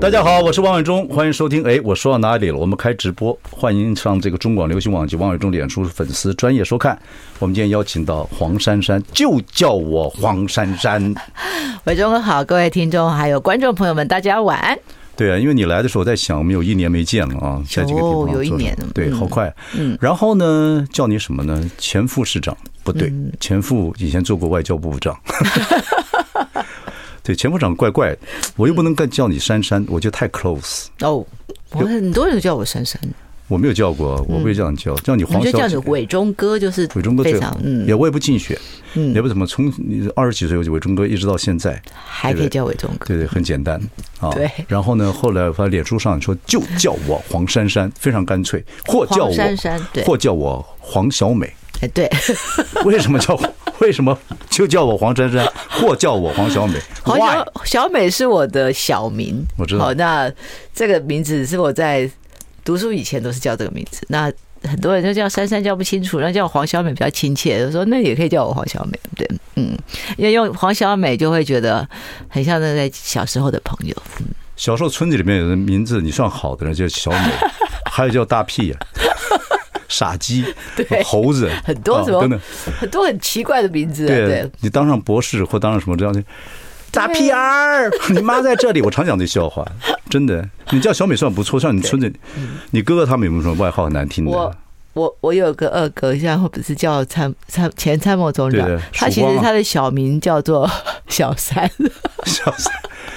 大家好，我是王伟忠，欢迎收听。哎，我说到哪里了？我们开直播，欢迎上这个中广流行网及王伟忠脸书粉丝专业收看。我们今天邀请到黄珊珊，就叫我黄珊珊。伟忠哥好，各位听众还有观众朋友们，大家晚安。对啊，因为你来的时候，我在想，我们有一年没见了啊，在这个地方有一年，对，好快。嗯，然后呢，叫你什么呢？前副市长不对，前副以前做过外交部部长。对，前部长怪怪的，我又不能叫你珊珊，我觉得太 close。哦，我很多人叫我珊珊，我没有叫过，我不会这样叫，叫你黄小姐。就叫你伟忠哥，就是伟忠哥非常嗯，也我也不竞选，嗯，也不怎么从你二十几岁我就伟忠哥一直到现在，还可以叫伟忠哥，对对，很简单啊。对，然后呢，后来我发脸书上说就叫我黄珊珊，非常干脆，或叫我珊珊，对，或叫我黄小美。哎，对，为什么叫为什么 就叫我黄珊珊，或叫我黄小美？黄小小美是我的小名，我知道。好，那这个名字是我在读书以前都是叫这个名字。那很多人就叫珊珊叫不清楚，那叫黄小美比较亲切，就说那也可以叫我黄小美。对，嗯，因为用黄小美就会觉得很像那在小时候的朋友。嗯，小时候村子里面有人名字你算好的人叫小美，还有叫大屁呀。傻鸡，猴子，很多什么，真的很多很奇怪的名字。对，你当上博士或当上什么这样的，大屁儿，你妈在这里。我常讲这笑话，真的。你叫小美算不错，像你村子，你哥哥他们有没有什么外号很难听的？我我我有个二哥，现在或者是叫参参前参谋总长，他其实他的小名叫做小三，小三。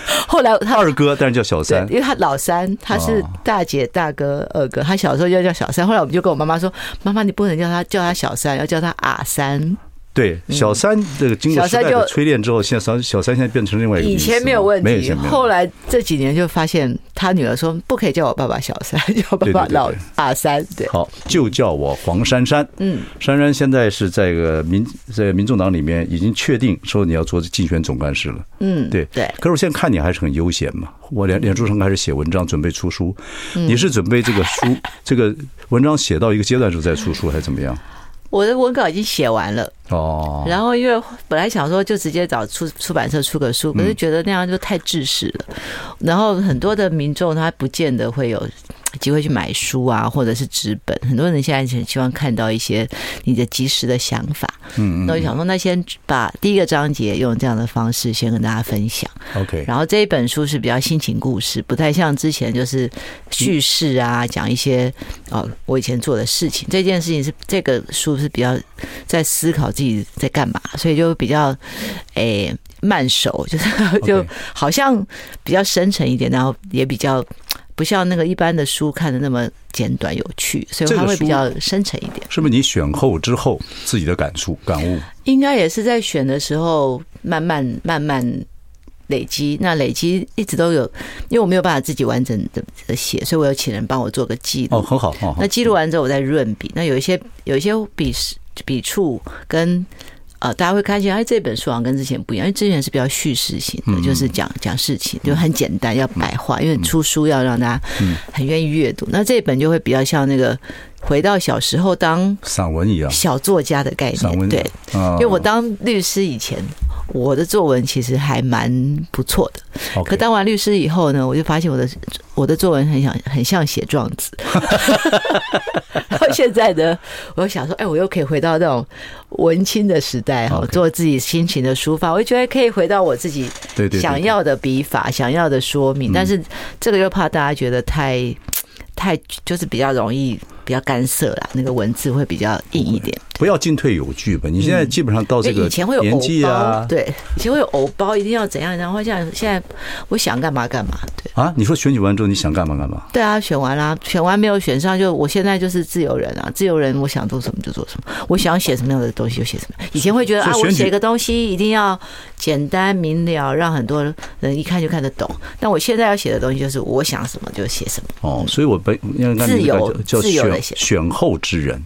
后来他二哥，但是叫小三，因为他老三，他是大姐、大哥、二哥，他小时候就叫小三。后来我们就跟我妈妈说：“妈妈，你不能叫他叫他小三，要叫他阿三。”对，小三这个经过时代的淬炼之后，现在小小三现在变成另外一个。以前没有问题，后来这几年就发现他女儿说不可以叫我爸爸小三，叫爸爸老大三。对，好，就叫我黄珊珊。嗯，珊珊现在是在个民在民众党里面已经确定说你要做竞选总干事了。嗯，对对。可是我现在看你还是很悠闲嘛，我脸脸书上开始写文章，准备出书。你是准备这个书这个文章写到一个阶段时候再出书，还是怎么样？我的文稿已经写完了。哦，然后因为本来想说就直接找出出版社出个书，可是觉得那样就太制式了，然后很多的民众他不见得会有机会去买书啊，或者是纸本，很多人现在很希望看到一些你的及时的想法。嗯，那我想说，那先把第一个章节用这样的方式先跟大家分享。OK，然后这一本书是比较心情故事，不太像之前就是叙事啊，讲一些哦我以前做的事情。这件事情是这个书是比较在思考自己在干嘛，所以就比较诶慢熟，就是就好像比较深沉一点，然后也比较。不像那个一般的书看的那么简短有趣，所以它会比较深沉一点。是不是你选后之后自己的感触感悟？应该也是在选的时候慢慢慢慢累积。那累积一直都有，因为我没有办法自己完整的写，所以我有请人帮我做个记录。哦，很好。那记录完之后，我再润笔。那有一些有一些笔笔触跟。呃，大家会看见，哎，这本书好像跟之前不一样，因为之前是比较叙事型的，就是讲讲事情，就很简单，要白话，因为出书要让大家很愿意阅读。那这本就会比较像那个回到小时候当散文一样，小作家的概念。对，因为我当律师以前，我的作文其实还蛮不错的。可当完律师以后呢，我就发现我的我的作文很想很像写状子。然后现在呢，我又想说，哎，我又可以回到那种文青的时代哈，做自己心情的抒发。我就觉得可以回到我自己想要的笔法，想要的说明。但是这个又怕大家觉得太太就是比较容易比较干涩啦，那个文字会比较硬一点。不要进退有据吧？你现在基本上到这个年纪啊，对，以前会有偶包，一定要怎样，然后像现在我想干嘛干嘛。对啊，你说选举完之后你想干嘛干嘛？对啊，选完啦，选完没有选上，就我现在就是自由人啊，自由人，我想做什么就做什么，我想写什么样的东西就写什么。以前会觉得啊，我写个东西一定要简单明了，让很多人一看就看得懂。但我现在要写的东西就是我想什么就写什么。哦，所以我被自由自由选后之人。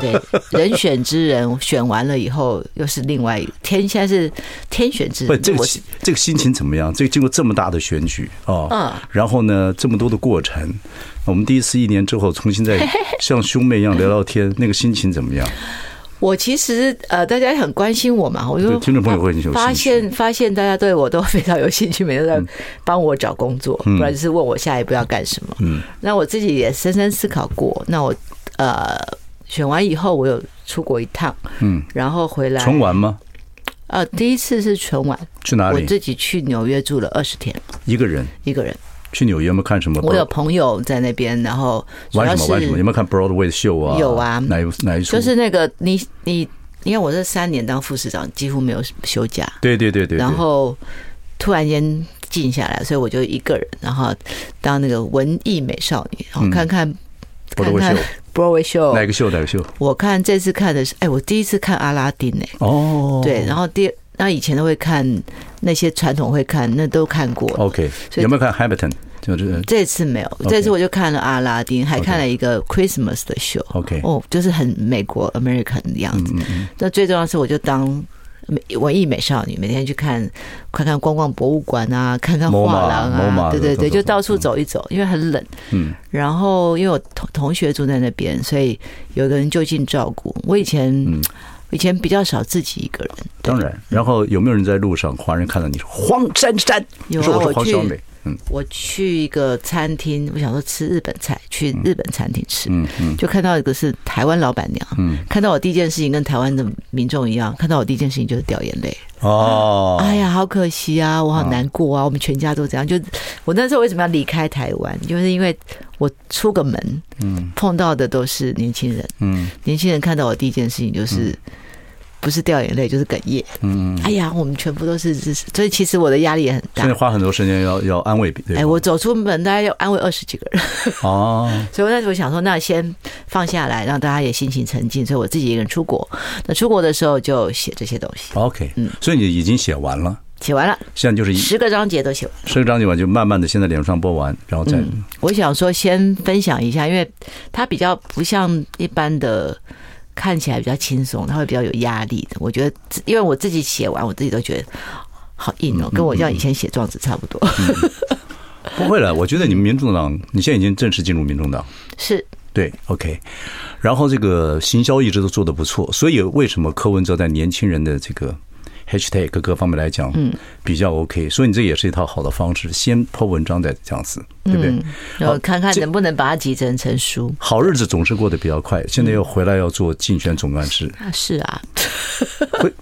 对，人选之人选完了以后，又是另外一个天，现在是天选之人。不，这个这个心情怎么样？这个经过这么大的选举啊，嗯，然后呢，这么多的过程，我们第一次一年之后重新再 像兄妹一样聊聊天，那个心情怎么样？我其实呃，大家也很关心我嘛，我就听众朋友会发现发现大家对我都非常有兴趣，每天在帮我找工作，不然就是问我下一步要干什么。嗯，那我自己也深深思考过，那我。呃，选完以后我有出国一趟，嗯，然后回来纯玩吗？呃，第一次是纯玩，去哪里？我自己去纽约住了二十天，一个人，一个人去纽约有没有看什么？我有朋友在那边，然后玩什么玩什么？有没有看 Broadway 的秀啊？有啊，哪一哪一出？就是那个你你因为我这三年当副市长几乎没有休假，对对对对，然后突然间静下来，所以我就一个人，然后当那个文艺美少女，然后看看。看看 Broadway show 哪个秀？哪个秀？我看这次看的是，哎，我第一次看阿拉丁呢。哦，对，然后第那以前都会看那些传统会看，那都看过。OK，有没有看 Hamilton？就是这次没有，这次我就看了阿拉丁，还看了一个 Christmas 的秀。OK，哦，就是很美国 American 的样子。那最重要的是，我就当。文艺美少女，每天去看，看看逛逛博物馆啊，看看画廊啊，对对对，就到处走一走，因为很冷。嗯，然后因为我同同学住在那边，所以有一个人就近照顾。我以前，以前比较少自己一个人。当然，然后有没有人在路上，华人看到你说黄珊珊？有啊，我去。我去一个餐厅，我想说吃日本菜，去日本餐厅吃，嗯嗯就看到一个是台湾老板娘，嗯看到我第一件事情跟台湾的民众一样，看到我第一件事情就是掉眼泪。哦，哎呀，好可惜啊，我好难过啊，我们全家都这样。就我那时候为什么要离开台湾？就是因为我出个门，嗯，碰到的都是年轻人，嗯，年轻人看到我第一件事情就是。不是掉眼泪就是哽咽。嗯，哎呀，我们全部都是，所以其实我的压力也很大。现在花很多时间要要安慰别人。哎，我走出门大概要安慰二十几个人。哦，所以那时想说，那先放下来，让大家也心情沉静。所以我自己一个人出国。那出国的时候就写这些东西。OK，嗯，所以你已经写完了，写完了，现在就是十个章节都写完，十个章节完就慢慢的现在脸上播完，然后再。我想说先分享一下，因为它比较不像一般的。看起来比较轻松，他会比较有压力的。我觉得，因为我自己写完，我自己都觉得好硬哦，跟我像以前写状子差不多。不会了，我觉得你们民众党，你现在已经正式进入民众党，是对，OK。然后这个行销一直都做得不错，所以为什么柯文哲在年轻人的这个？Hashtag 各个方面来讲，嗯，比较 OK，所以你这也是一套好的方式，先 po 文章再这样子，对不对？然后看看能不能把它集成成书。好日子总是过得比较快，现在又回来要做竞选总干事，啊，是啊，会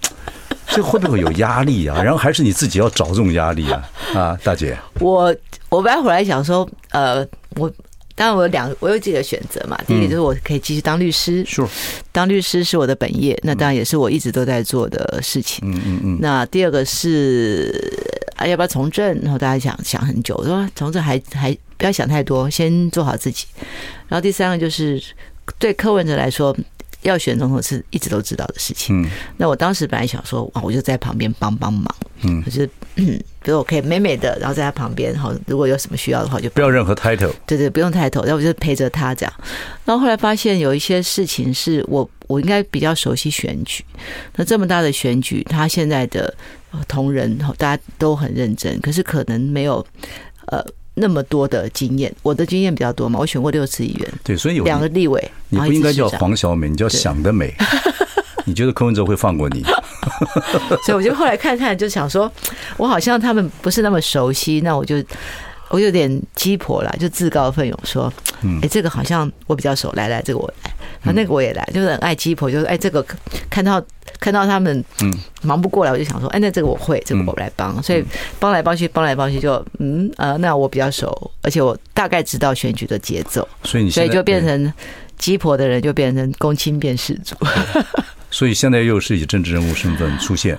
这会不会有压力啊？然后还是你自己要找这种压力啊？啊，大姐，我我本来回来想说，呃，我。当然，我有两，我有几个选择嘛。第一个就是我可以继续当律师，是当律师是我的本业，那当然也是我一直都在做的事情。嗯嗯嗯。那第二个是啊，要不要从政？然后大家想想很久，说从政还还不要想太多，先做好自己。然后第三个就是对柯文哲来说。要选总统是一直都知道的事情。嗯，那我当时本来想说，哇，我就在旁边帮帮忙。嗯，就是，比如我可以美美的，然后在他旁边，好，如果有什么需要的话，就不要任何 title。对对，不用 title，然后我就陪着他这样。然后后来发现有一些事情是我我应该比较熟悉选举。那这么大的选举，他现在的同仁大家都很认真，可是可能没有呃。那么多的经验，我的经验比较多嘛，我选过六次议员，对，所以有两个立委，你不应该叫黄小美，你叫想得美。你觉得柯文哲会放过你？所以我就后来看看，就想说，我好像他们不是那么熟悉，那我就我有点鸡婆啦，就自告奋勇说，哎，这个好像我比较熟，来来，这个我来，啊那个我也来，就是很爱鸡婆，就是哎，这个看到看到他们嗯。忙不过来，我就想说，哎，那这个我会，这个我来帮，所以帮来帮去，帮来帮去，就嗯呃，那我比较熟，而且我大概知道选举的节奏，所以你所以就变成鸡婆的人就变成公亲变事主，所以现在又是以政治人物身份出现，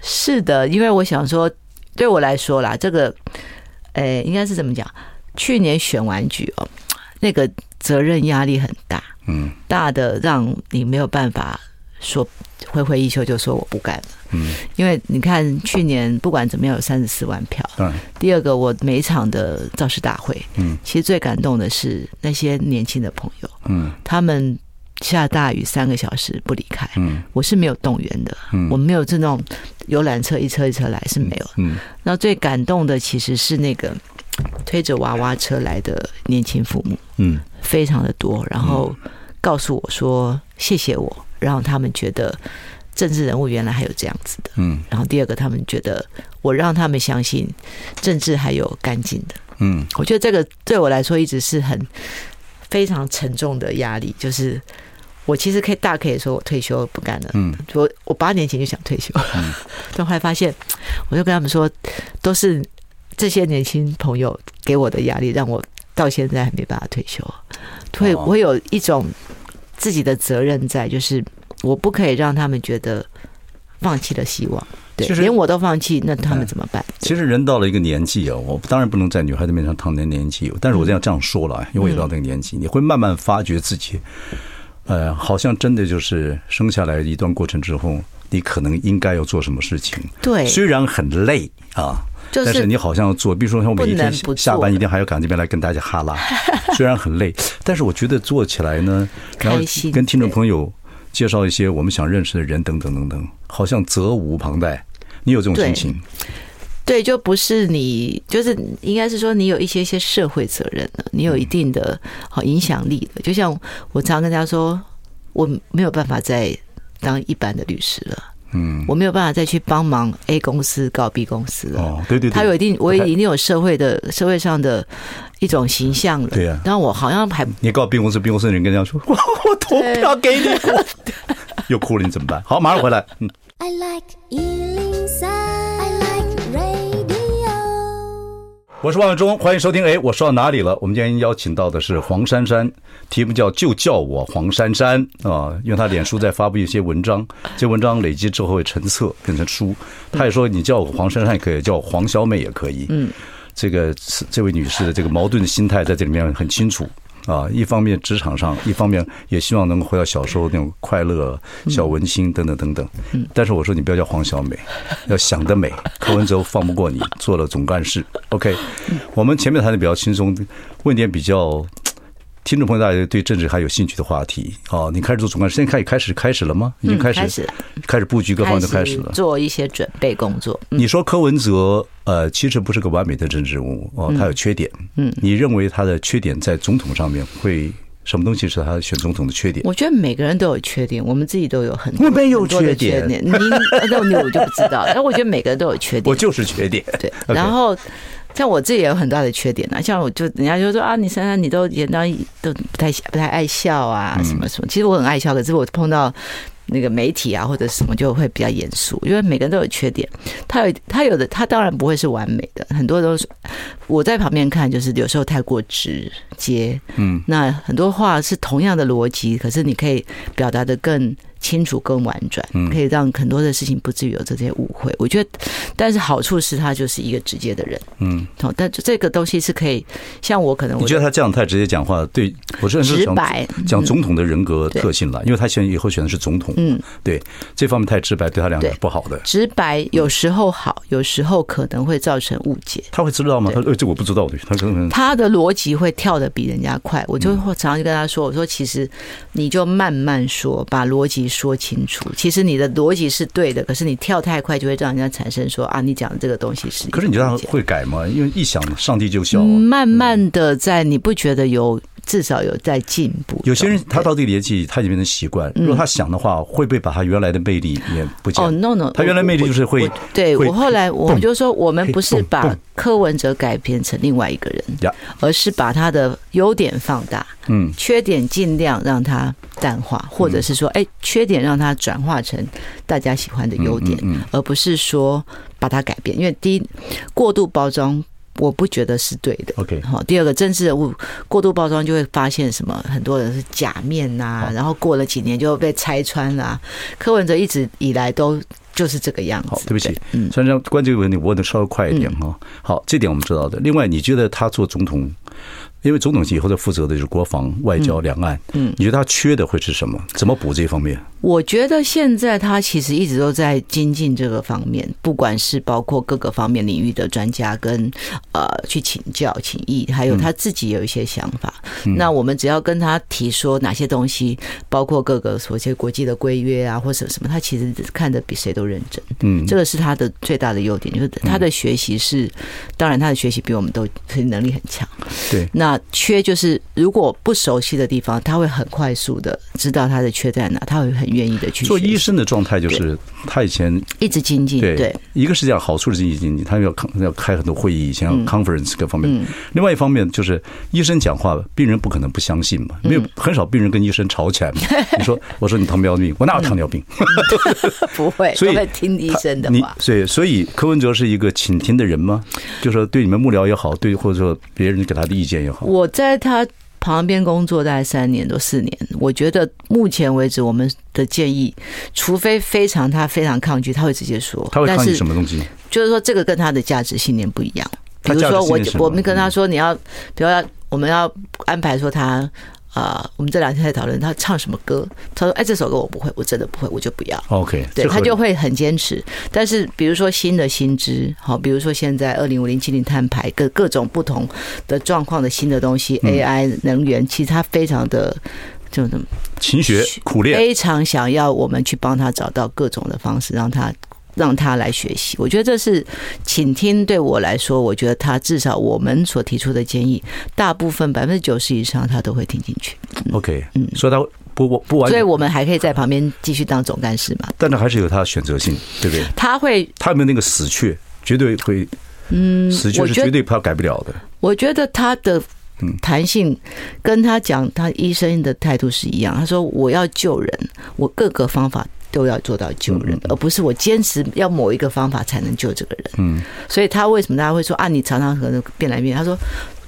是的，因为我想说，对我来说啦，这个。诶，应该是怎么讲？去年选完举哦，那个责任压力很大，嗯，大的让你没有办法说挥挥衣袖就说我不干了，嗯，因为你看去年不管怎么样有三十四万票，嗯，第二个我每一场的造势大会，嗯，其实最感动的是那些年轻的朋友，嗯，他们下大雨三个小时不离开，嗯，我是没有动员的，嗯，我没有这种。游览车一车一车来是没有，嗯，那最感动的其实是那个推着娃娃车来的年轻父母，嗯，非常的多，然后告诉我说谢谢我，让他们觉得政治人物原来还有这样子的，嗯，然后第二个他们觉得我让他们相信政治还有干净的，嗯，我觉得这个对我来说一直是很非常沉重的压力，就是。我其实可以大可以说我退休不干了，嗯，我我八年前就想退休，嗯，但后来发现，我就跟他们说，都是这些年轻朋友给我的压力，让我到现在还没办法退休。会我有一种自己的责任在，就是我不可以让他们觉得放弃了希望，对，连我都放弃，那他们怎么办？其实人到了一个年纪啊，我当然不能在女孩子面前谈年年纪，但是我这样这样说了，因为我也到那个年纪，你会慢慢发觉自己。呃，好像真的就是生下来一段过程之后，你可能应该要做什么事情。对，虽然很累啊，但是你好像要做。比如说，像我每一天下班一定还要赶这边来跟大家哈拉，虽然很累，但是我觉得做起来呢，然后跟听众朋友介绍一些我们想认识的人等等等等，好像责无旁贷。你有这种心情？对，就不是你，就是应该是说你有一些些社会责任的，你有一定的好影响力的。就像我常跟大家说，我没有办法再当一般的律师了，嗯，我没有办法再去帮忙 A 公司告 B 公司了。哦，对对，他有一定，我也一定有社会的社会上的一种形象了。对呀，但我好像还你告 B 公司，B 公司的人跟人家说，我 我投票给你，又哭了，你怎么办？好，马上回来。嗯。I like 我是王伟忠，欢迎收听。哎，我说到哪里了？我们今天邀请到的是黄珊珊，题目叫“就叫我黄珊珊”啊，因为他脸书在发布一些文章，这些文章累积之后会成册变成书。她也说你叫我黄珊珊也可以，叫我黄小美也可以。嗯，这个这位女士的这个矛盾的心态在这里面很清楚。啊，一方面职场上，一方面也希望能够回到小时候那种快乐、小文青等等等等。但是我说你不要叫黄小美，要想得美。柯文哲放不过你，做了总干事。OK，我们前面谈的比较轻松，问点比较。听众朋友，大家对政治还有兴趣的话题，哦，你开始做总干事，现在开始开始开始了吗？已经开始，开始，开始布局各方面都开始了，做一些准备工作。你说柯文哲，呃，其实不是个完美的政治人物哦，他有缺点。嗯，你认为他的缺点在总统上面会什么东西是他选总统的缺点？我觉得每个人都有缺点，我们自己都有很多我没有缺点，你那你我就不知道。但我觉得每个人都有缺点，我就是缺点。对，然后。像我自己也有很大的缺点呐，像我就人家就说啊，你珊珊你都演到都不太不太爱笑啊，什么什么。其实我很爱笑，可是我碰到那个媒体啊或者什么就会比较严肃，因为每个人都有缺点。他有他有的，他当然不会是完美的，很多都是我在旁边看，就是有时候太过直接。嗯，那很多话是同样的逻辑，可是你可以表达的更。清楚更婉转，可以让很多的事情不至于有这些误会。我觉得，但是好处是他就是一个直接的人，嗯，好，但这个东西是可以，像我可能我觉得他这样太直接讲话，对我是直白讲总统的人格特性了，因为他选以后选的是总统，嗯，对这方面太直白，对他两个不好的。直白有时候好，有时候可能会造成误解。他会知道吗？他说：“这我不知道的。”他可能他的逻辑会跳的比人家快，我就会常常就跟他说：“我说其实你就慢慢说，把逻辑。”说清楚，其实你的逻辑是对的，可是你跳太快，就会让人家产生说啊，你讲的这个东西是。可是你觉得他会改吗？因为一想，上帝就笑。慢慢的，在你不觉得有至少有在进步。有些人他到这个年纪，他已经变成习惯。如果他想的话，会不会把他原来的魅力也不见？哦，no no，他原来魅力就是会。对我后来我就说，我们不是把柯文哲改编成另外一个人，而是把他的优点放大，嗯，缺点尽量让它淡化，或者是说，哎，缺点让它转化成大家喜欢的优点，而不是说把它改变。因为第一，过度包装。我不觉得是对的。OK，好。第二个，政治人物过度包装就会发现什么？很多人是假面呐、啊，然后过了几年就被拆穿了、啊。柯文哲一直以来都就是这个样子。好，对不起，嗯，虽然关这个问题，我得稍微快一点哈。好，这点我们知道的。另外，你觉得他做总统？因为总统以后在负责的就是国防、外交、两岸。嗯，你觉得他缺的会是什么？怎么补这方面？我觉得现在他其实一直都在精进这个方面，不管是包括各个方面领域的专家跟呃去请教请益，还有他自己有一些想法。那我们只要跟他提说哪些东西，包括各个所谓国际的规约啊，或者什么，他其实看得比谁都认真。嗯，这个是他的最大的优点，就是他的学习是，当然他的学习比我们都能力很强。对，那。缺就是如果不熟悉的地方，他会很快速的知道他的缺在哪，他会很愿意的去做。医生的状态就是他以前一直精进，对，一个是这样，好处是精进，他要要开很多会议，以前要 conference 各方面。另外一方面就是医生讲话，病人不可能不相信嘛，没有很少病人跟医生吵起来嘛。你说，我说你糖尿病，我哪有糖尿病？不会，所以会听医生的话。所以，所以柯文哲是一个倾听的人吗？就是说对你们幕僚也好，对或者说别人给他的意见也好。我在他旁边工作大概三年多四年，我觉得目前为止我们的建议，除非非常他非常抗拒，他会直接说。他会抗拒什么东西？就是说这个跟他的价值信念不一样。比如说我我们跟他说你要，比如要我们要安排说他。啊，我们这两天在讨论他唱什么歌。他说：“哎，这首歌我不会，我真的不会，我就不要。” OK，对，他就会很坚持。但是，比如说新的新知，好，比如说现在二零五零七零碳排各各种不同的状况的新的东西，AI 能源，其实他非常的就什么勤学苦练，非常想要我们去帮他找到各种的方式，让他。让他来学习，我觉得这是倾听。对我来说，我觉得他至少我们所提出的建议，大部分百分之九十以上他都会听进去。OK，嗯，所以他不不不完，所以我们还可以在旁边继续当总干事嘛？但是还是有他的选择性，对不对？他会，他有没有那个死穴？绝对会，嗯，死穴是绝对他改不了的。我觉得他的弹性跟他讲，他医生的态度是一样。他说：“我要救人，我各个方法。”都要做到救人，而不是我坚持要某一个方法才能救这个人。嗯，所以他为什么大家会说啊？你常常可能变来变？他说，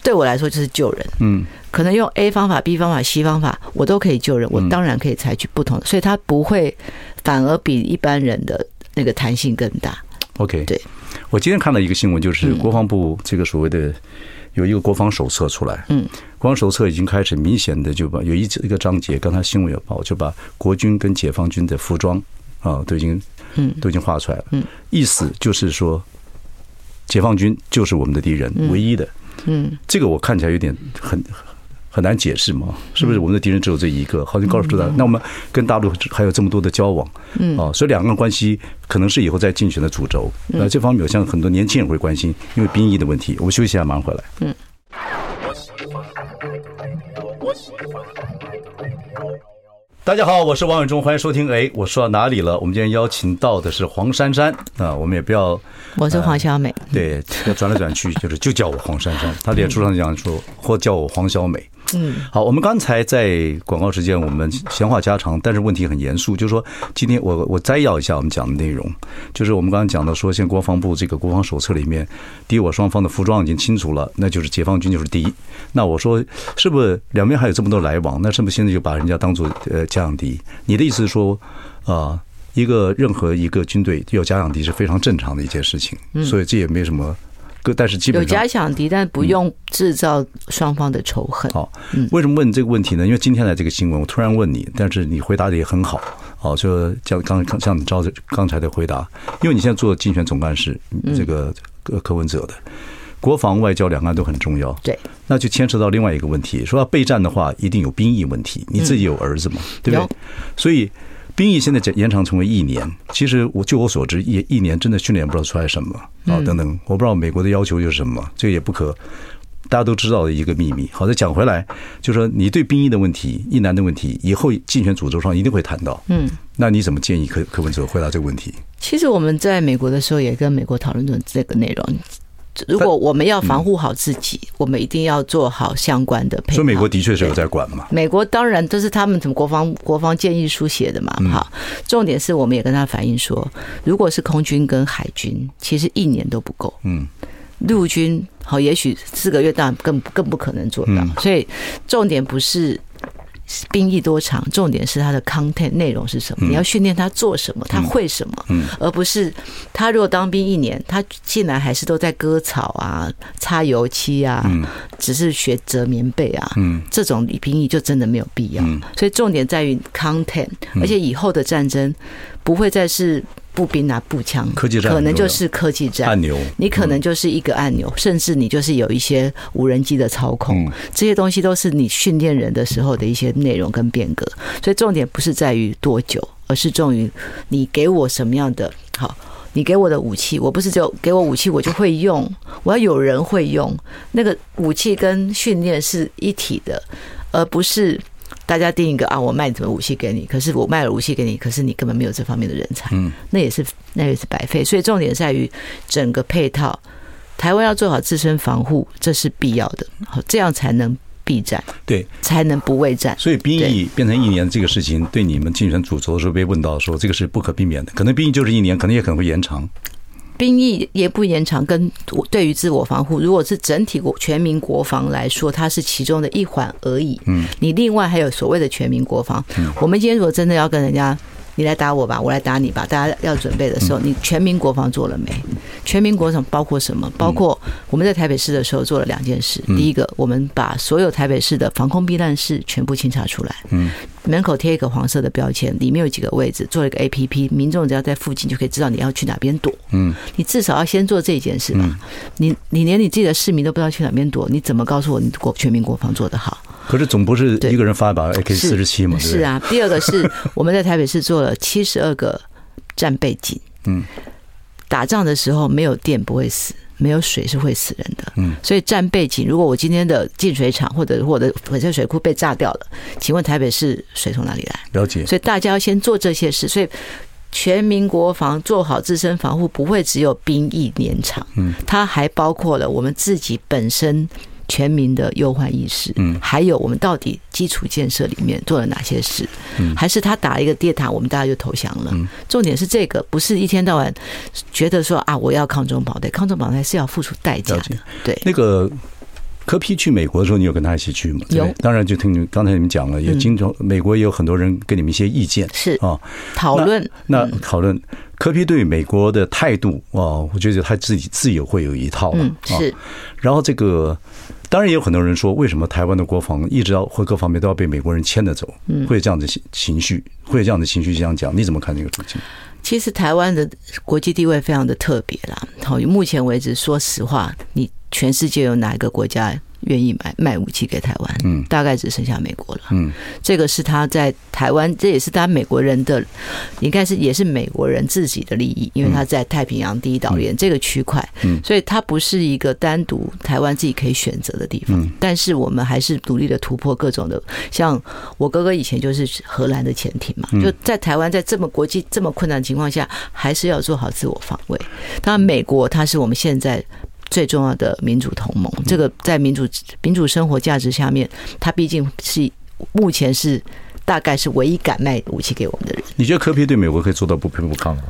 对我来说就是救人。嗯，可能用 A 方法、B 方法、C 方法，我都可以救人。我当然可以采取不同的，所以他不会反而比一般人的那个弹性更大。OK，对，我今天看到一个新闻，就是国防部这个所谓的。有一个国防手册出来，嗯，国防手册已经开始明显的就把有一一个章节，刚才新闻有报，就把国军跟解放军的服装啊都已经嗯。都已经画出来了，嗯，意思就是说，解放军就是我们的敌人，唯一的，嗯，这个我看起来有点很。很难解释嘛？是不是我们的敌人只有这一个？好像告诉他，那我们跟大陆还有这么多的交往，嗯，啊，所以两个人关系可能是以后在竞选的主轴。那这方面，我相信很多年轻人会关心，因为兵役的问题。我们休息一下，马上回来。嗯。大家好，我是王伟忠，欢迎收听。哎，我说到哪里了？我们今天邀请到的是黄珊珊啊，我们也不要，我是黄小美，对，要转来转去，就是就叫我黄珊珊。她脸书上讲说，或叫我黄小美。嗯，好，我们刚才在广告时间，我们闲话家常，但是问题很严肃，就是说，今天我我摘要一下我们讲的内容，就是我们刚刚讲到说，现在国防部这个国防手册里面，敌我双方的服装已经清楚了，那就是解放军就是第一。那我说，是不是两边还有这么多来往？那是不是现在就把人家当做呃假想敌？你的意思是说，啊，一个任何一个军队有假想敌是非常正常的一件事情，所以这也没什么。但是基本上有假想敌，但不用制造双方的仇恨。好，为什么问这个问题呢？因为今天来这个新闻，我突然问你，但是你回答的也很好。好，就像刚刚像你照着刚才的回答，因为你现在做竞选总干事，这个柯柯文哲的国防外交两岸都很重要。对，那就牵扯到另外一个问题，说要备战的话，一定有兵役问题。你自己有儿子嘛？对不对？所以。兵役现在延长成为一年，其实我据我所知，一一年真的训练不知道出来什么啊等等，我不知道美国的要求又是什么，这个也不可大家都知道的一个秘密。好，再讲回来，就是说你对兵役的问题、一男的问题，以后竞选主轴上一定会谈到。嗯，那你怎么建议柯柯文哲回答这个问题？其实我们在美国的时候也跟美国讨论过这个内容。如果我们要防护好自己，我们一定要做好相关的配合。所以美国的确是有在管嘛？美国当然这是他们怎么国防国防建议书写的嘛。好，重点是我们也跟他反映说，如果是空军跟海军，其实一年都不够。嗯，陆军好，也许四个月当然更更不可能做到。所以重点不是。兵役多长？重点是他的 content 内容是什么？你要训练他做什么？他会什么？而不是他如果当兵一年，他进来还是都在割草啊、擦油漆啊，只是学折棉被啊。这种兵役就真的没有必要。所以重点在于 content，而且以后的战争不会再是。步兵拿步枪，科技战可能就是科技战按钮，你可能就是一个按钮，甚至你就是有一些无人机的操控，这些东西都是你训练人的时候的一些内容跟变革。所以重点不是在于多久，而是重于你给我什么样的好，你给我的武器，我不是只有给我武器我就会用，我要有人会用，那个武器跟训练是一体的，而不是。大家定一个啊，我卖什么武器给你？可是我卖了武器给你，可是你根本没有这方面的人才，嗯，那也是那也是白费。所以重点在于整个配套，台湾要做好自身防护，这是必要的，好，这样才能避战，对，才能不畏战。所以兵役变成一年这个事情，对你们竞选主轴的时候被问到说，这个是不可避免的，可能兵役就是一年，可能也可能会延长。兵役也不延长，跟对于自我防护，如果是整体国全民国防来说，它是其中的一环而已。嗯，你另外还有所谓的全民国防。嗯，我们今天如果真的要跟人家。你来打我吧，我来打你吧。大家要准备的时候，你全民国防做了没？全民国防包括什么？包括我们在台北市的时候做了两件事。第一个，我们把所有台北市的防空避难室全部清查出来，门口贴一个黄色的标签，里面有几个位置，做了一个 APP，民众只要在附近就可以知道你要去哪边躲。嗯，你至少要先做这件事吧。你你连你自己的市民都不知道去哪边躲，你怎么告诉我你国全民国防做得好？可是总不是一个人发一把 AK 四十七嘛？是啊。第二个是 我们在台北市做了七十二个战备井。嗯，打仗的时候没有电不会死，没有水是会死人的。嗯，所以战备井，如果我今天的净水厂或者我的翡翠水库被炸掉了，请问台北市水从哪里来？了解。所以大家要先做这些事。所以全民国防做好自身防护，不会只有兵役年长。嗯，它还包括了我们自己本身。全民的忧患意识，嗯，还有我们到底基础建设里面做了哪些事？嗯，还是他打了一个电塔，我们大家就投降了？嗯，重点是这个，不是一天到晚觉得说啊，我要抗中保台，抗中保台是要付出代价的。对，那个柯批去美国的时候，你有跟他一起去吗？有，当然就听你刚才你们讲了，也经常美国也有很多人给你们一些意见，是啊，讨论。那讨论柯批对美国的态度啊，我觉得他自己自有会有一套嗯，是。然后这个。当然也有很多人说，为什么台湾的国防一直要或各方面都要被美国人牵着走？会有这样的情情绪，会有这样的情绪这样讲，你怎么看这个事情？其实台湾的国际地位非常的特别啦。好，目前为止，说实话，你全世界有哪一个国家？愿意买卖武器给台湾，嗯，大概只剩下美国了，嗯，这个是他在台湾，这也是他美国人的，应该是也是美国人自己的利益，因为他在太平洋第一岛链这个区块，嗯，所以它不是一个单独台湾自己可以选择的地方，嗯，但是我们还是努力的突破各种的，像我哥哥以前就是荷兰的潜艇嘛，就在台湾在这么国际这么困难的情况下，还是要做好自我防卫。当然，美国它是我们现在。最重要的民主同盟，这个在民主民主生活价值下面，他毕竟是目前是大概是唯一敢卖武器给我们的人。你觉得科批对美国可以做到不卑不亢吗？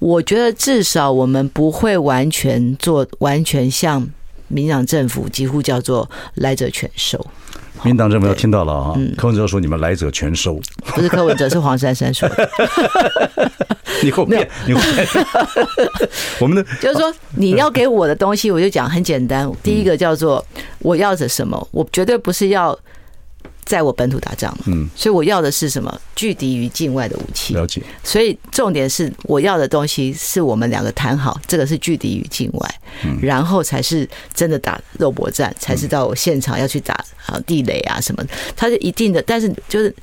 我觉得至少我们不会完全做，完全像民党政府几乎叫做来者全收。民党政府要听到了啊！柯文哲说：“你们来者全收。”不是柯文哲，是黄珊珊说的。你后面，你后面，我们的就是说，你要给我的东西，我就讲很简单。第一个叫做我要着什么，我绝对不是要。在我本土打仗，嗯，所以我要的是什么？拒敌于境外的武器。了解。所以重点是我要的东西是我们两个谈好，这个是拒敌于境外，嗯，然后才是真的打肉搏战，才是到我现场要去打啊地雷啊什么，它是一定的。但是就是。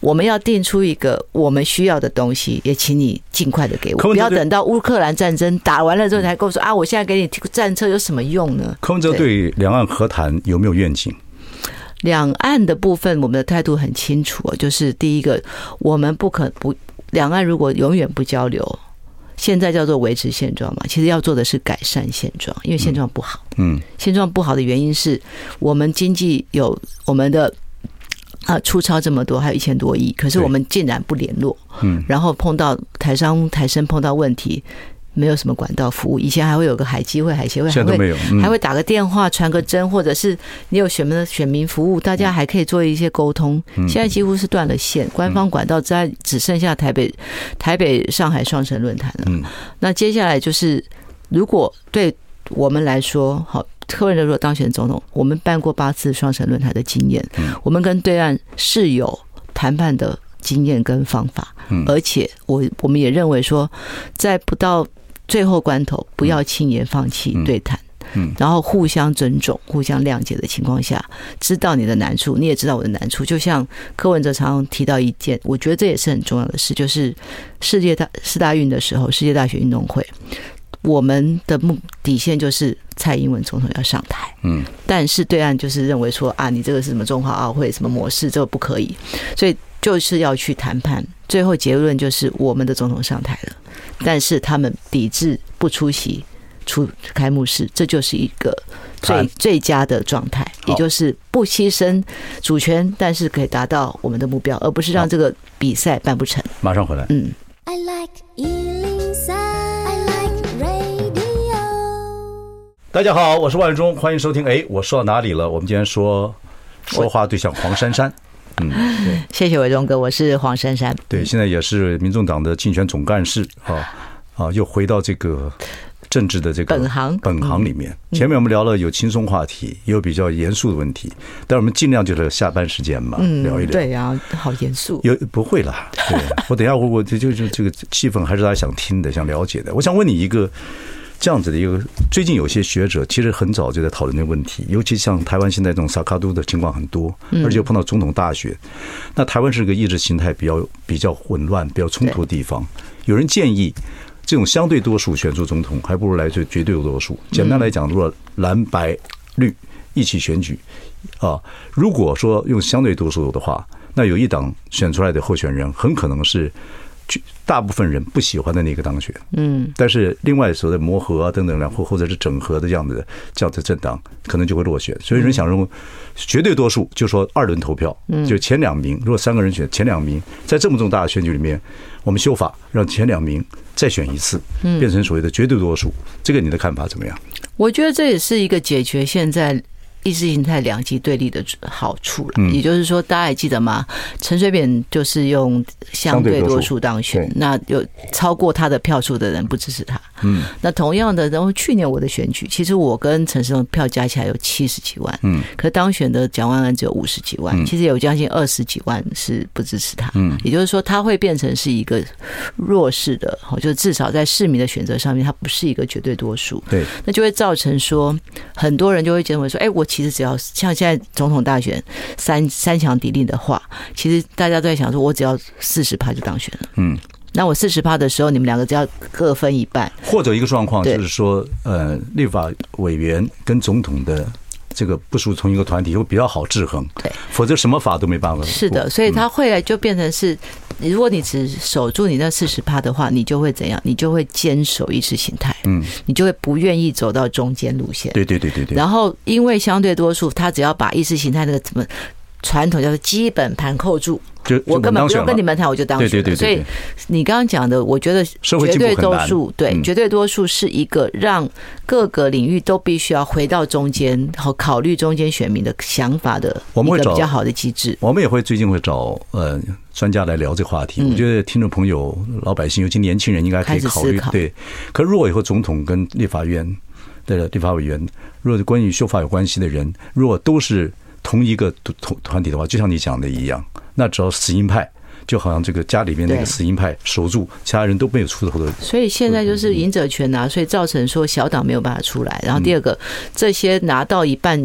我们要定出一个我们需要的东西，也请你尽快的给我，不要等到乌克兰战争打完了之后才跟我说啊，我现在给你战车有什么用呢？柯文哲对两岸和谈有没有愿景？两岸的部分，我们的态度很清楚，就是第一个，我们不可不两岸如果永远不交流，现在叫做维持现状嘛，其实要做的是改善现状，因为现状不好。嗯，现状不好的原因是我们经济有我们的啊出超这么多，还有一千多亿，可是我们竟然不联络。嗯，然后碰到台商台生碰到问题。没有什么管道服务，以前还会有个海基会、海协会，还会还会打个电话传个真，或者是你有选民的选民服务，大家还可以做一些沟通。现在几乎是断了线，官方管道在只剩下台北、台北、上海双城论坛了。那接下来就是，如果对我们来说，好，柯文哲如果当选总统，我们办过八次双城论坛的经验，我们跟对岸是有谈判的经验跟方法，而且我我们也认为说，在不到。最后关头，不要轻言放弃对谈，嗯，然后互相尊重、互相谅解的情况下，知道你的难处，你也知道我的难处。就像柯文哲常常提到一件，我觉得这也是很重要的事，就是世界大四大运的时候，世界大学运动会，我们的目底线就是蔡英文总统要上台，嗯，但是对岸就是认为说啊，你这个是什么中华奥会什么模式，这个不可以，所以就是要去谈判，最后结论就是我们的总统上台了。但是他们抵制不出席出开幕式，这就是一个最最佳的状态，也就是不牺牲主权，但是可以达到我们的目标，而不是让这个比赛办不成。马上回来。嗯。大家好，我是万忠，欢迎收听。哎，我说到哪里了？我们今天说说话对象黄珊珊。嗯，对，谢谢伟忠哥，我是黄珊珊。对，现在也是民众党的竞选总干事啊啊，又回到这个政治的这个本行本行里面。前面我们聊了有轻松话题，也有比较严肃的问题，但我们尽量就是下班时间嘛，聊一聊。对呀，好严肃。有不会啦，对，我等一下我我就就就这个气氛还是大家想听的、想了解的。我想问你一个。这样子的一个，最近有些学者其实很早就在讨论这个问题，尤其像台湾现在这种萨卡都的情况很多，而且又碰到总统大选，那台湾是个意识形态比较比较混乱、比较冲突的地方。有人建议，这种相对多数选出总统，还不如来做绝对多数。简单来讲，如果蓝白绿一起选举啊，如果说用相对多数的话，那有一党选出来的候选人很可能是。大部分人不喜欢的那个当选，嗯，但是另外所谓的磨合啊等等，然后或者是整合的这样的这样的政党，可能就会落选。所以人想用绝对多数，就说二轮投票，就前两名，如果三个人选前两名，在这么重大的选举里面，我们修法让前两名再选一次，变成所谓的绝对多数。这个你的看法怎么样？我觉得这也是一个解决现在。意识形态两极对立的好处了，也就是说，大家还记得吗？陈水扁就是用相对多数当选，那有超过他的票数的人不支持他。嗯，那同样的，然后去年我的选举，其实我跟陈时中票加起来有七十几万，嗯，可当选的蒋万安只有五十几万，其实有将近二十几万是不支持他。嗯，也就是说，他会变成是一个弱势的，就至少在市民的选择上面，他不是一个绝对多数。对，那就会造成说，很多人就会认为说，哎，我。其实只要像现在总统大选三三强敌立的话，其实大家都在想说，我只要四十趴就当选了。嗯，那我四十趴的时候，你们两个只要各分一半，或者一个状况就是说，呃，立法委员跟总统的。这个不属同一个团体会比较好制衡，对，否则什么法都没办法。是的，所以他会来就变成是，如果你只守住你那四十趴的话，你就会怎样？你就会坚守意识形态，嗯，你就会不愿意走到中间路线。对对对对对。然后因为相对多数，他只要把意识形态那个怎么传统叫做基本盘扣住。我根本不用跟你们谈，我就当。对对对。所以你刚刚讲的，我觉得绝对多数，对绝对多数是一个让各个领域都必须要回到中间，然后考虑中间选民的想法的一个比较好的机制。我们也会最近会找呃专家来聊这个话题。我觉得听众朋友、老百姓，尤其年轻人，应该可以考虑。对。可如果以后总统跟立法院的立法委员，如果是关于修法有关系的人，如果都是同一个团团体的话，就像你讲的一样。那只要死硬派，就好像这个家里面那个死硬派守住，其他人都没有出头的。所以现在就是赢者全拿，所以造成说小党没有办法出来。然后第二个，这些拿到一半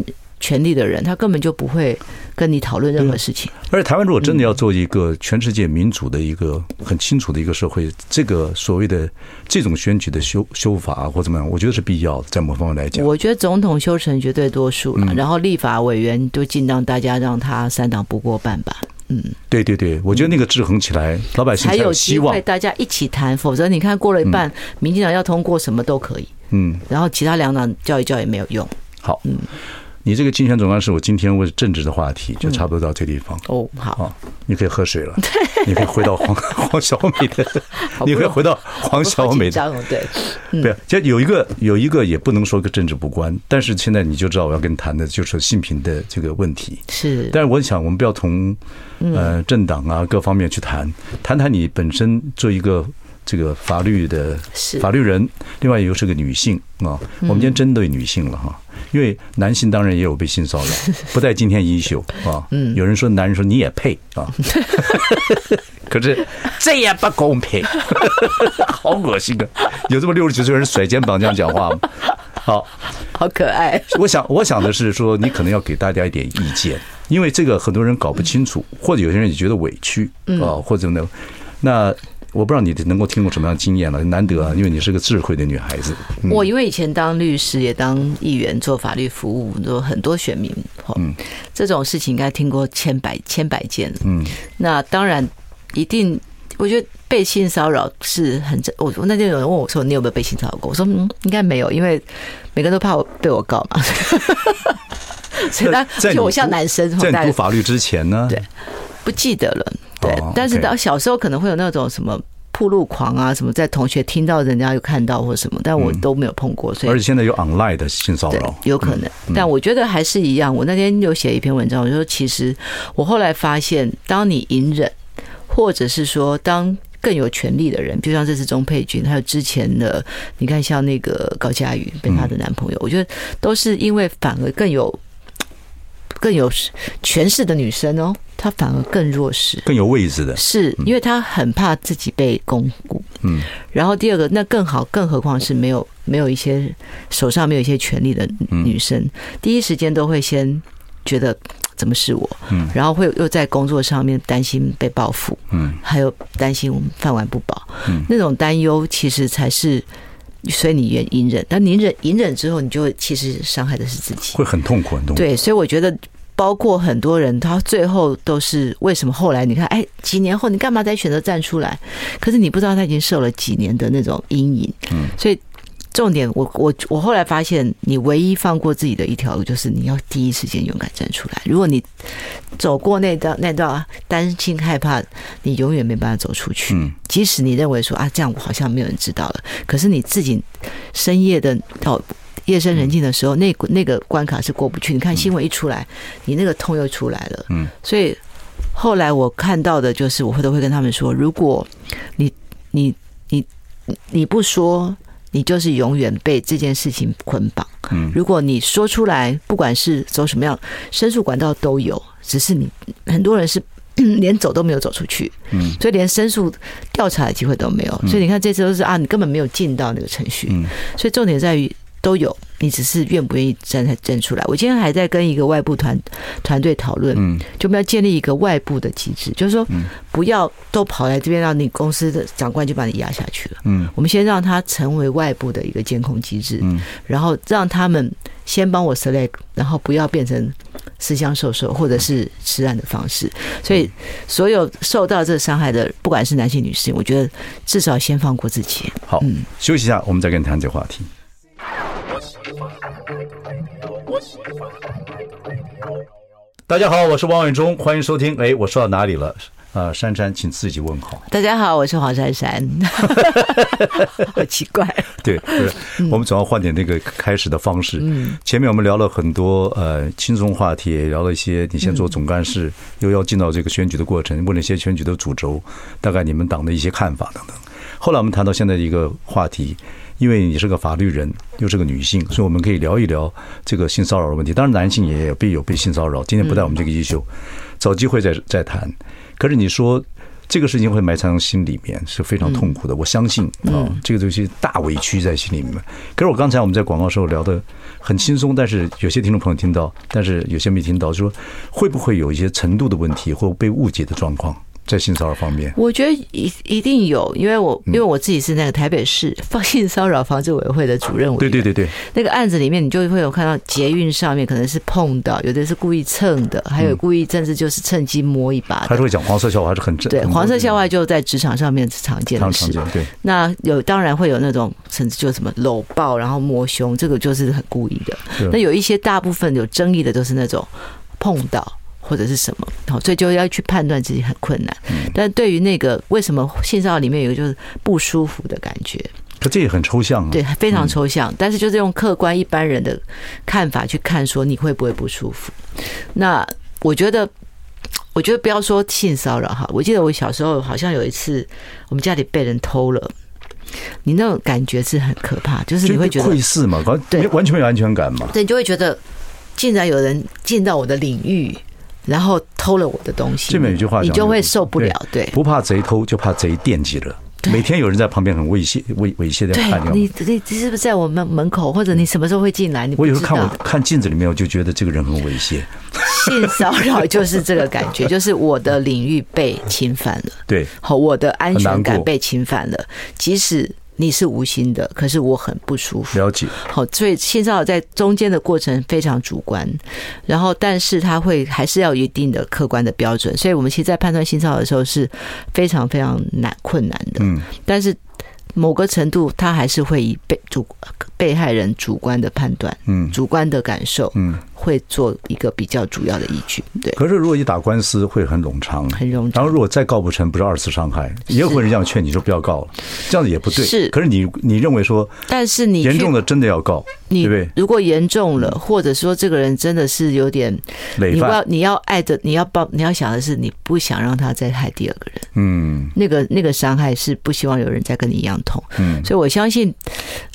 权力的人，他根本就不会跟你讨论任何事情。而且台湾如果真的要做一个全世界民主的一个很清楚的一个社会，这个所谓的这种选举的修修法啊，或怎么样，我觉得是必要的。在某方面来讲，我觉得总统修成绝对多数了，然后立法委员就尽量大家让他三党不过半吧。嗯，对对对，我觉得那个制衡起来，老百姓才有希望，大家一起谈。否则你看过了一半，民进党要通过什么都可以，嗯，然后其他两党叫一叫也没有用。好，嗯。你这个竞选总干事，我今天为政治的话题就差不多到这地方。哦，好，你可以喝水了。你可以回到黄黄小美的，你可以回到黄小美的。对，对，就有一个有一个也不能说跟政治不关，但是现在你就知道我要跟你谈的就是性平的这个问题。是，但是我想我们不要从呃政党啊各方面去谈，谈谈你本身做一个。这个法律的法律人，另外一个是个女性啊。我们今天针对女性了哈，因为男性当然也有被性骚扰，不在今天衣袖啊。有人说男人说你也配啊，可是这也不公平，好恶心啊！有这么六十几岁人甩肩膀这样讲话吗？好，好可爱。我想，我想的是说，你可能要给大家一点意见，因为这个很多人搞不清楚，或者有些人也觉得委屈啊，或者呢，那。我不知道你能够听过什么样的经验了，难得啊，因为你是个智慧的女孩子。嗯、我因为以前当律师，也当议员，做法律服务，做很多选民。嗯，这种事情应该听过千百千百件。嗯，那当然一定，我觉得被性骚扰是很正。我我那天有人问我说：“你有没有被性骚扰过？”我说：“嗯，应该没有，因为每个人都怕我被我告嘛。”所以他就我像男生，在读法律之前呢，对，不记得了。对，但是到小时候可能会有那种什么铺路狂啊，什么在同学听到人家有看到或什么，但我都没有碰过。所以，而且现在有 online 的性骚扰，有可能。但我觉得还是一样。我那天有写一篇文章，我说其实我后来发现，当你隐忍，或者是说当更有权力的人，就像这次钟佩君，还有之前的你看像那个高佳瑜被她的男朋友，我觉得都是因为反而更有。更有权势的女生哦，她反而更弱势，更有位置的，是因为她很怕自己被攻。击。嗯，然后第二个，那更好，更何况是没有没有一些手上没有一些权利的女生，第一时间都会先觉得怎么是我，嗯，然后会又在工作上面担心被报复，嗯，还有担心我们饭碗不保，嗯，那种担忧其实才是。所以你愿隐忍，但你忍隐忍之后，你就其实伤害的是自己，会很痛苦，很痛苦。对，所以我觉得，包括很多人，他最后都是为什么后来你看，哎，几年后你干嘛再选择站出来？可是你不知道他已经受了几年的那种阴影，嗯，所以。重点，我我我后来发现，你唯一放过自己的一条路，就是你要第一时间勇敢站出来。如果你走过那段那段担心害怕，你永远没办法走出去。即使你认为说啊，这样我好像没有人知道了，可是你自己深夜的到夜深人静的时候，那那个关卡是过不去。你看新闻一出来，你那个痛又出来了。嗯，所以后来我看到的就是，我会都会跟他们说，如果你你你你不说。你就是永远被这件事情捆绑。嗯，如果你说出来，不管是走什么样申诉管道都有，只是你很多人是 连走都没有走出去。嗯，所以连申诉调查的机会都没有。所以你看，这次都是啊，你根本没有进到那个程序。嗯，所以重点在于。都有，你只是愿不愿意站才站出来。我今天还在跟一个外部团团队讨论，嗯，就我们要建立一个外部的机制，就是说，不要都跑来这边，让你公司的长官就把你压下去了。嗯，我们先让他成为外部的一个监控机制，嗯，然后让他们先帮我 select，然后不要变成私相授受或者是吃案的方式。所以，所有受到这伤害的，不管是男性女性，我觉得至少先放过自己。好，嗯，休息一下，我们再跟你谈这个话题。大家好，我是王伟忠，欢迎收听。哎，我说到哪里了？啊，珊珊，请自己问好。大家好，我是黄珊珊。好奇怪。对，对，我们总要换点那个开始的方式。嗯，前面我们聊了很多呃轻松话题，也聊了一些你先做总干事，又要进到这个选举的过程，问了一些选举的主轴，大概你们党的一些看法等等。后来我们谈到现在的一个话题。因为你是个法律人，又是个女性，所以我们可以聊一聊这个性骚扰的问题。当然，男性也有被有被性骚扰。今天不在我们这个 issue，找机会再再谈。可是你说这个事情会埋藏心里面是非常痛苦的。我相信啊，这个东西大委屈在心里面。可是我刚才我们在广告时候聊的很轻松，但是有些听众朋友听到，但是有些没听到，说会不会有一些程度的问题或被误解的状况？在性骚扰方面，我觉得一一定有，因为我因为我自己是那个台北市 放性骚扰防治委员会的主任委员，对对对对，那个案子里面，你就会有看到捷运上面可能是碰到，有的是故意蹭的，还有故意甚至就是趁机摸一把，还是会讲黄色笑话，还是很正。对，黄色笑话就在职场上面是常见的事。对，那有当然会有那种甚至就什么搂抱，然后摸胸，这个就是很故意的。那有一些大部分有争议的都是那种碰到。或者是什么，好，所以就要去判断自己很困难。但对于那个为什么性骚扰里面有一个就是不舒服的感觉，可这也很抽象啊。对，非常抽象。但是就是用客观一般人的看法去看，说你会不会不舒服？那我觉得，我觉得不要说性骚扰哈。我记得我小时候好像有一次，我们家里被人偷了，你那种感觉是很可怕，就是你会觉得窥视嘛，对，完全没有安全感嘛。对，你就会觉得竟然有人进到我的领域。然后偷了我的东西，这边有句话，你就会受不了。对，不怕贼偷，就怕贼惦记了。每天有人在旁边很猥亵、猥猥亵的看你。你你是不是在我们门口，或者你什么时候会进来？你我有时候看我看镜子里面，我就觉得这个人很猥亵。性骚扰就是这个感觉，就是我的领域被侵犯了。对，好，我的安全感被侵犯了，即使。你是无心的，可是我很不舒服。了解。好，所以性骚扰在中间的过程非常主观，然后但是他会还是要有一定的客观的标准，所以我们其实，在判断性骚扰的时候是非常非常难困难的。嗯，但是。某个程度，他还是会以被主被害人主观的判断，嗯，主观的感受，嗯，会做一个比较主要的依据。对。可是，如果一打官司会很冗长，很冗长。然后，如果再告不成，不是二次伤害，也有人这样劝你说不要告了，这样子也不对。是。可是你你认为说，但是你严重的真的要告，对不对？如果严重了，或者说这个人真的是有点，你不要你要爱的，你要报，你要想的是，你不想让他再害第二个人。嗯。那个那个伤害是不希望有人再跟你一样。痛，嗯，所以我相信，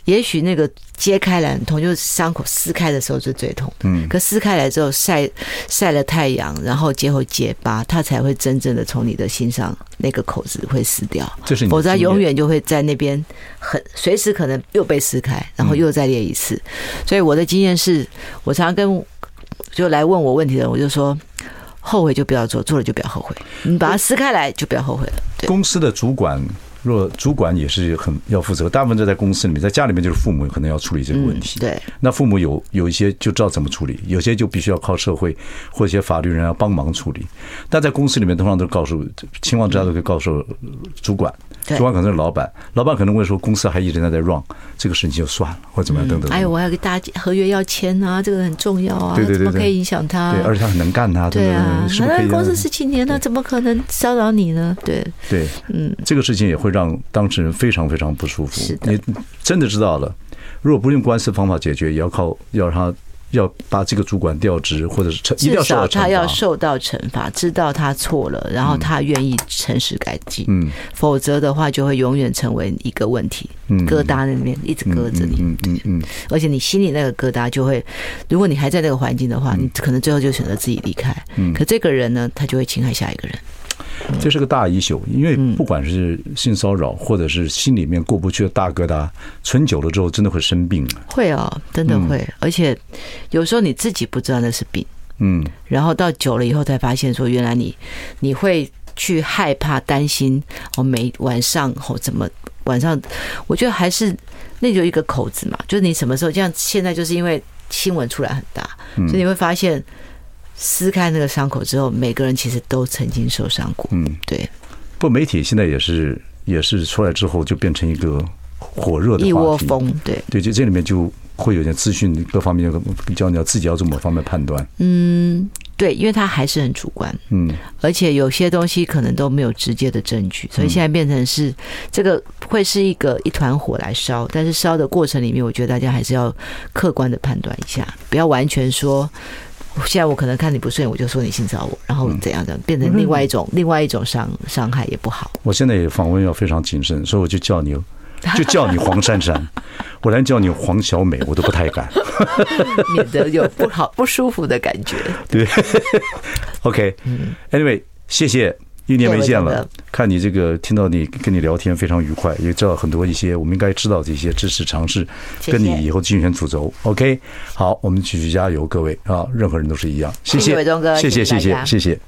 也许那个揭开来很痛，就是伤口撕开的时候是最痛的，嗯，可撕开来之后晒晒了太阳，然后结后结疤，它才会真正的从你的心上那个口子会撕掉，这是你，否则永远就会在那边很随时可能又被撕开，然后又再裂一次。所以我的经验是，我常常跟就来问我问题的人，我就说，后悔就不要做，做了就不要后悔，你把它撕开来就不要后悔了。对，公司的主管。若主管也是很要负责，大部分都在公司里面，在家里面就是父母可能要处理这个问题。对，那父母有有一些就知道怎么处理，有些就必须要靠社会或一些法律人要帮忙处理。但在公司里面，通常都告诉情况之下都可以告诉主管，主管可能是老板，老板可能会说公司还一直在在 run，这个事情就算了，或者怎么样等等。哎呦，我还给大家合约要签啊，这个很重要啊，对对对，怎么可以影响他？对，而且他很能干他，对啊，反正公司十几年了，怎么可能骚扰你呢？对对，嗯，这个事情也会。让当事人非常非常不舒服。你真的知道了，如果不用官司方法解决，也要靠要让他要把这个主管调职，或者是至少他要受到惩罚，知道他错了，然后他愿意诚实改进。嗯，否则的话就会永远成为一个问题，疙瘩那边一直搁着你。嗯嗯嗯，而且你心里那个疙瘩就会，如果你还在那个环境的话，你可能最后就选择自己离开。嗯，可这个人呢，他就会侵害下一个人。这是个大 issue，因为不管是性骚扰，或者是心里面过不去的大疙瘩，存久了之后，真的会生病。会啊，真的会，而且有时候你自己不知道那是病，嗯，然后到久了以后才发现，说原来你你会去害怕、担心，哦，每晚上哦怎么晚上，我觉得还是那就一个口子嘛，就是你什么时候，像现在就是因为新闻出来很大，所以你会发现。撕开那个伤口之后，每个人其实都曾经受伤过。嗯，对。不，媒体现在也是也是出来之后就变成一个火热的一窝蜂。对对，就这里面就会有点资讯各方面比较，你要自己要做某方面判断。嗯，对，因为它还是很主观。嗯，而且有些东西可能都没有直接的证据，所以现在变成是这个会是一个一团火来烧，但是烧的过程里面，我觉得大家还是要客观的判断一下，不要完全说。现在我可能看你不顺眼，我就说你性骚扰我，然后怎样怎样变成另外一种另外一种伤伤害也不好。我现在也访问要非常谨慎，所以我就叫你，就叫你黄珊珊，我连叫你黄小美我都不太敢 免得有不好不舒服的感觉。对，OK，Anyway，谢谢，一年没见了。看你这个听到你跟你聊天非常愉快，也知道很多一些我们应该知道的一些知识常识，跟你以后竞选主轴。OK，好，我们继续加油，各位啊，任何人都是一样。谢谢伟忠哥，谢谢谢谢谢谢。